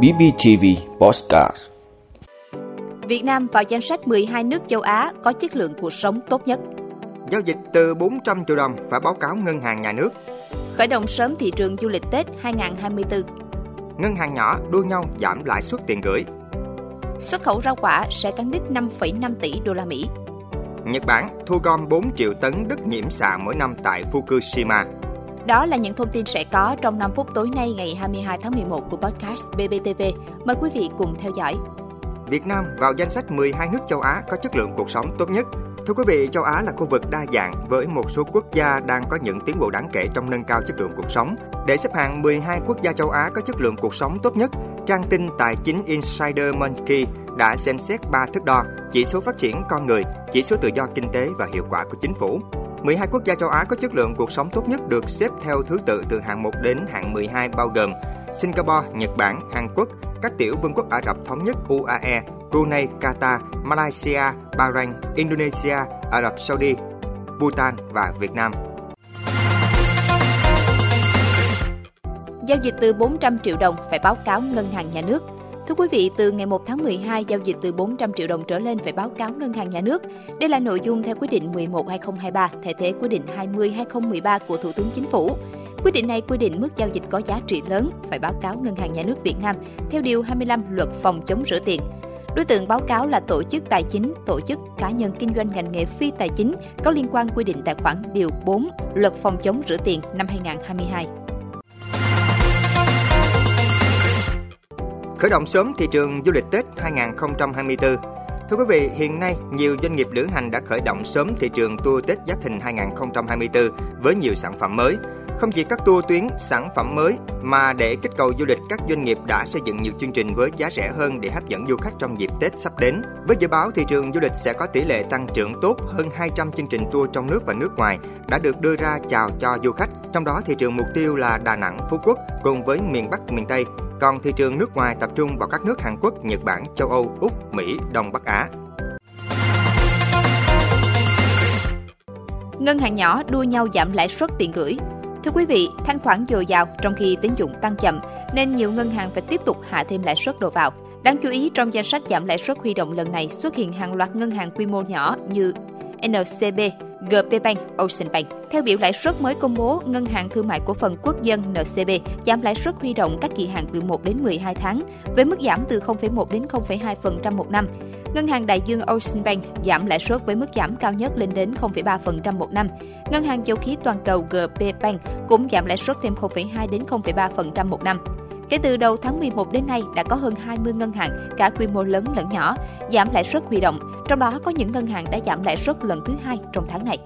BBTV Postcard Việt Nam vào danh sách 12 nước châu Á có chất lượng cuộc sống tốt nhất. Giao dịch từ 400 triệu đồng phải báo cáo ngân hàng nhà nước. Khởi động sớm thị trường du lịch Tết 2024. Ngân hàng nhỏ đua nhau giảm lãi suất tiền gửi. Xuất khẩu rau quả sẽ cán đích 5,5 tỷ đô la Mỹ. Nhật Bản thu gom 4 triệu tấn đất nhiễm xạ mỗi năm tại Fukushima. Đó là những thông tin sẽ có trong 5 phút tối nay ngày 22 tháng 11 của podcast BBTV. Mời quý vị cùng theo dõi. Việt Nam vào danh sách 12 nước châu Á có chất lượng cuộc sống tốt nhất. Thưa quý vị, châu Á là khu vực đa dạng với một số quốc gia đang có những tiến bộ đáng kể trong nâng cao chất lượng cuộc sống. Để xếp hạng 12 quốc gia châu Á có chất lượng cuộc sống tốt nhất, trang tin tài chính Insider Monkey đã xem xét 3 thước đo, chỉ số phát triển con người, chỉ số tự do kinh tế và hiệu quả của chính phủ. 12 quốc gia châu Á có chất lượng cuộc sống tốt nhất được xếp theo thứ tự từ hạng 1 đến hạng 12 bao gồm Singapore, Nhật Bản, Hàn Quốc, các tiểu vương quốc Ả Rập Thống Nhất UAE, Brunei, Qatar, Malaysia, Bahrain, Indonesia, Ả Rập Saudi, Bhutan và Việt Nam. Giao dịch từ 400 triệu đồng phải báo cáo ngân hàng nhà nước. Thưa quý vị, từ ngày 1 tháng 12, giao dịch từ 400 triệu đồng trở lên phải báo cáo ngân hàng nhà nước. Đây là nội dung theo quyết định 11-2023, thay thế quyết định 20-2013 của Thủ tướng Chính phủ. Quyết định này quy định mức giao dịch có giá trị lớn phải báo cáo Ngân hàng Nhà nước Việt Nam theo Điều 25 Luật Phòng chống rửa tiền. Đối tượng báo cáo là tổ chức tài chính, tổ chức cá nhân kinh doanh ngành nghề phi tài chính có liên quan quy định tại khoản Điều 4 Luật Phòng chống rửa tiền năm 2022. Khởi động sớm thị trường du lịch Tết 2024 Thưa quý vị, hiện nay nhiều doanh nghiệp lữ hành đã khởi động sớm thị trường tour Tết Giáp Thìn 2024 với nhiều sản phẩm mới. Không chỉ các tour tuyến, sản phẩm mới mà để kích cầu du lịch, các doanh nghiệp đã xây dựng nhiều chương trình với giá rẻ hơn để hấp dẫn du khách trong dịp Tết sắp đến. Với dự báo thị trường du lịch sẽ có tỷ lệ tăng trưởng tốt hơn 200 chương trình tour trong nước và nước ngoài đã được đưa ra chào cho du khách. Trong đó thị trường mục tiêu là Đà Nẵng, Phú Quốc cùng với miền Bắc, miền Tây còn thị trường nước ngoài tập trung vào các nước Hàn Quốc, Nhật Bản, châu Âu, Úc, Mỹ, Đông Bắc Á. Ngân hàng nhỏ đua nhau giảm lãi suất tiền gửi. Thưa quý vị, thanh khoản dồi dào trong khi tín dụng tăng chậm nên nhiều ngân hàng phải tiếp tục hạ thêm lãi suất đầu vào. Đáng chú ý trong danh sách giảm lãi suất huy động lần này xuất hiện hàng loạt ngân hàng quy mô nhỏ như NCB, GP Bank, Ocean Bank. Theo biểu lãi suất mới công bố, Ngân hàng Thương mại Cổ phần Quốc dân NCB giảm lãi suất huy động các kỳ hạn từ 1 đến 12 tháng, với mức giảm từ 0,1 đến 0,2% một năm. Ngân hàng Đại dương Ocean Bank giảm lãi suất với mức giảm cao nhất lên đến 0,3% một năm. Ngân hàng dầu khí toàn cầu GP Bank cũng giảm lãi suất thêm 0,2 đến 0,3% một năm. Kể từ đầu tháng 11 đến nay đã có hơn 20 ngân hàng cả quy mô lớn lẫn nhỏ giảm lãi suất huy động, trong đó có những ngân hàng đã giảm lãi suất lần thứ hai trong tháng này.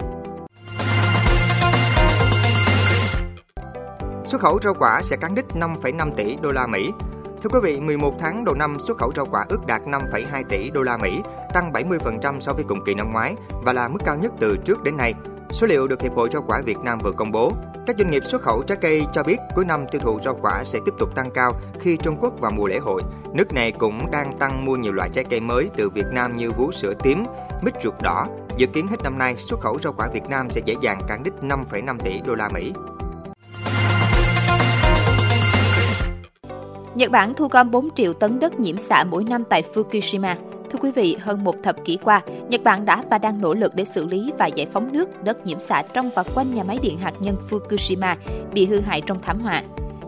Xuất khẩu rau quả sẽ cán đích 5,5 tỷ đô la Mỹ. Thưa quý vị, 11 tháng đầu năm xuất khẩu rau quả ước đạt 5,2 tỷ đô la Mỹ, tăng 70% so với cùng kỳ năm ngoái và là mức cao nhất từ trước đến nay. Số liệu được Hiệp hội Rau quả Việt Nam vừa công bố. Các doanh nghiệp xuất khẩu trái cây cho biết cuối năm tiêu thụ rau quả sẽ tiếp tục tăng cao khi Trung Quốc vào mùa lễ hội. Nước này cũng đang tăng mua nhiều loại trái cây mới từ Việt Nam như vú sữa tím, mít ruột đỏ. Dự kiến hết năm nay, xuất khẩu rau quả Việt Nam sẽ dễ dàng cán đích 5,5 tỷ đô la Mỹ. Nhật Bản thu gom 4 triệu tấn đất nhiễm xạ mỗi năm tại Fukushima. Thưa quý vị, hơn một thập kỷ qua, Nhật Bản đã và đang nỗ lực để xử lý và giải phóng nước, đất nhiễm xạ trong và quanh nhà máy điện hạt nhân Fukushima bị hư hại trong thảm họa.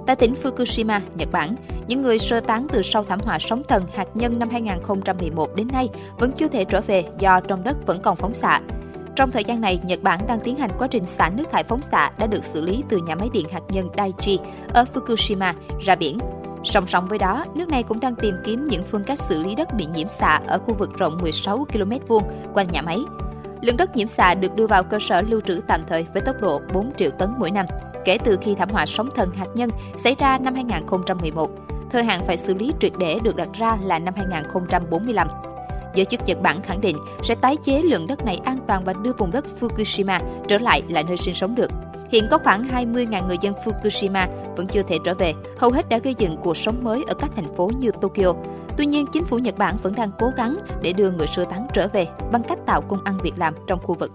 Tại tỉnh Fukushima, Nhật Bản, những người sơ tán từ sau thảm họa sóng thần hạt nhân năm 2011 đến nay vẫn chưa thể trở về do trong đất vẫn còn phóng xạ. Trong thời gian này, Nhật Bản đang tiến hành quá trình xả nước thải phóng xạ đã được xử lý từ nhà máy điện hạt nhân Daiichi ở Fukushima ra biển. Song song với đó, nước này cũng đang tìm kiếm những phương cách xử lý đất bị nhiễm xạ ở khu vực rộng 16 km vuông quanh nhà máy. Lượng đất nhiễm xạ được đưa vào cơ sở lưu trữ tạm thời với tốc độ 4 triệu tấn mỗi năm, kể từ khi thảm họa sóng thần hạt nhân xảy ra năm 2011. Thời hạn phải xử lý triệt để được đặt ra là năm 2045. Giới chức Nhật Bản khẳng định sẽ tái chế lượng đất này an toàn và đưa vùng đất Fukushima trở lại là nơi sinh sống được. Hiện có khoảng 20.000 người dân Fukushima vẫn chưa thể trở về, hầu hết đã gây dựng cuộc sống mới ở các thành phố như Tokyo. Tuy nhiên, chính phủ Nhật Bản vẫn đang cố gắng để đưa người sơ tán trở về bằng cách tạo công ăn việc làm trong khu vực.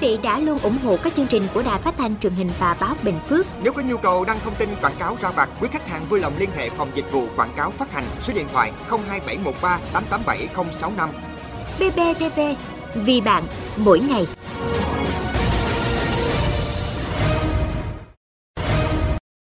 vị đã luôn ủng hộ các chương trình của Đài Phát thanh truyền hình và báo Bình Phước. Nếu có nhu cầu đăng thông tin quảng cáo ra vặt, quý khách hàng vui lòng liên hệ phòng dịch vụ quảng cáo phát hành số điện thoại 02713 887065. BBTV, vì bạn, mỗi ngày.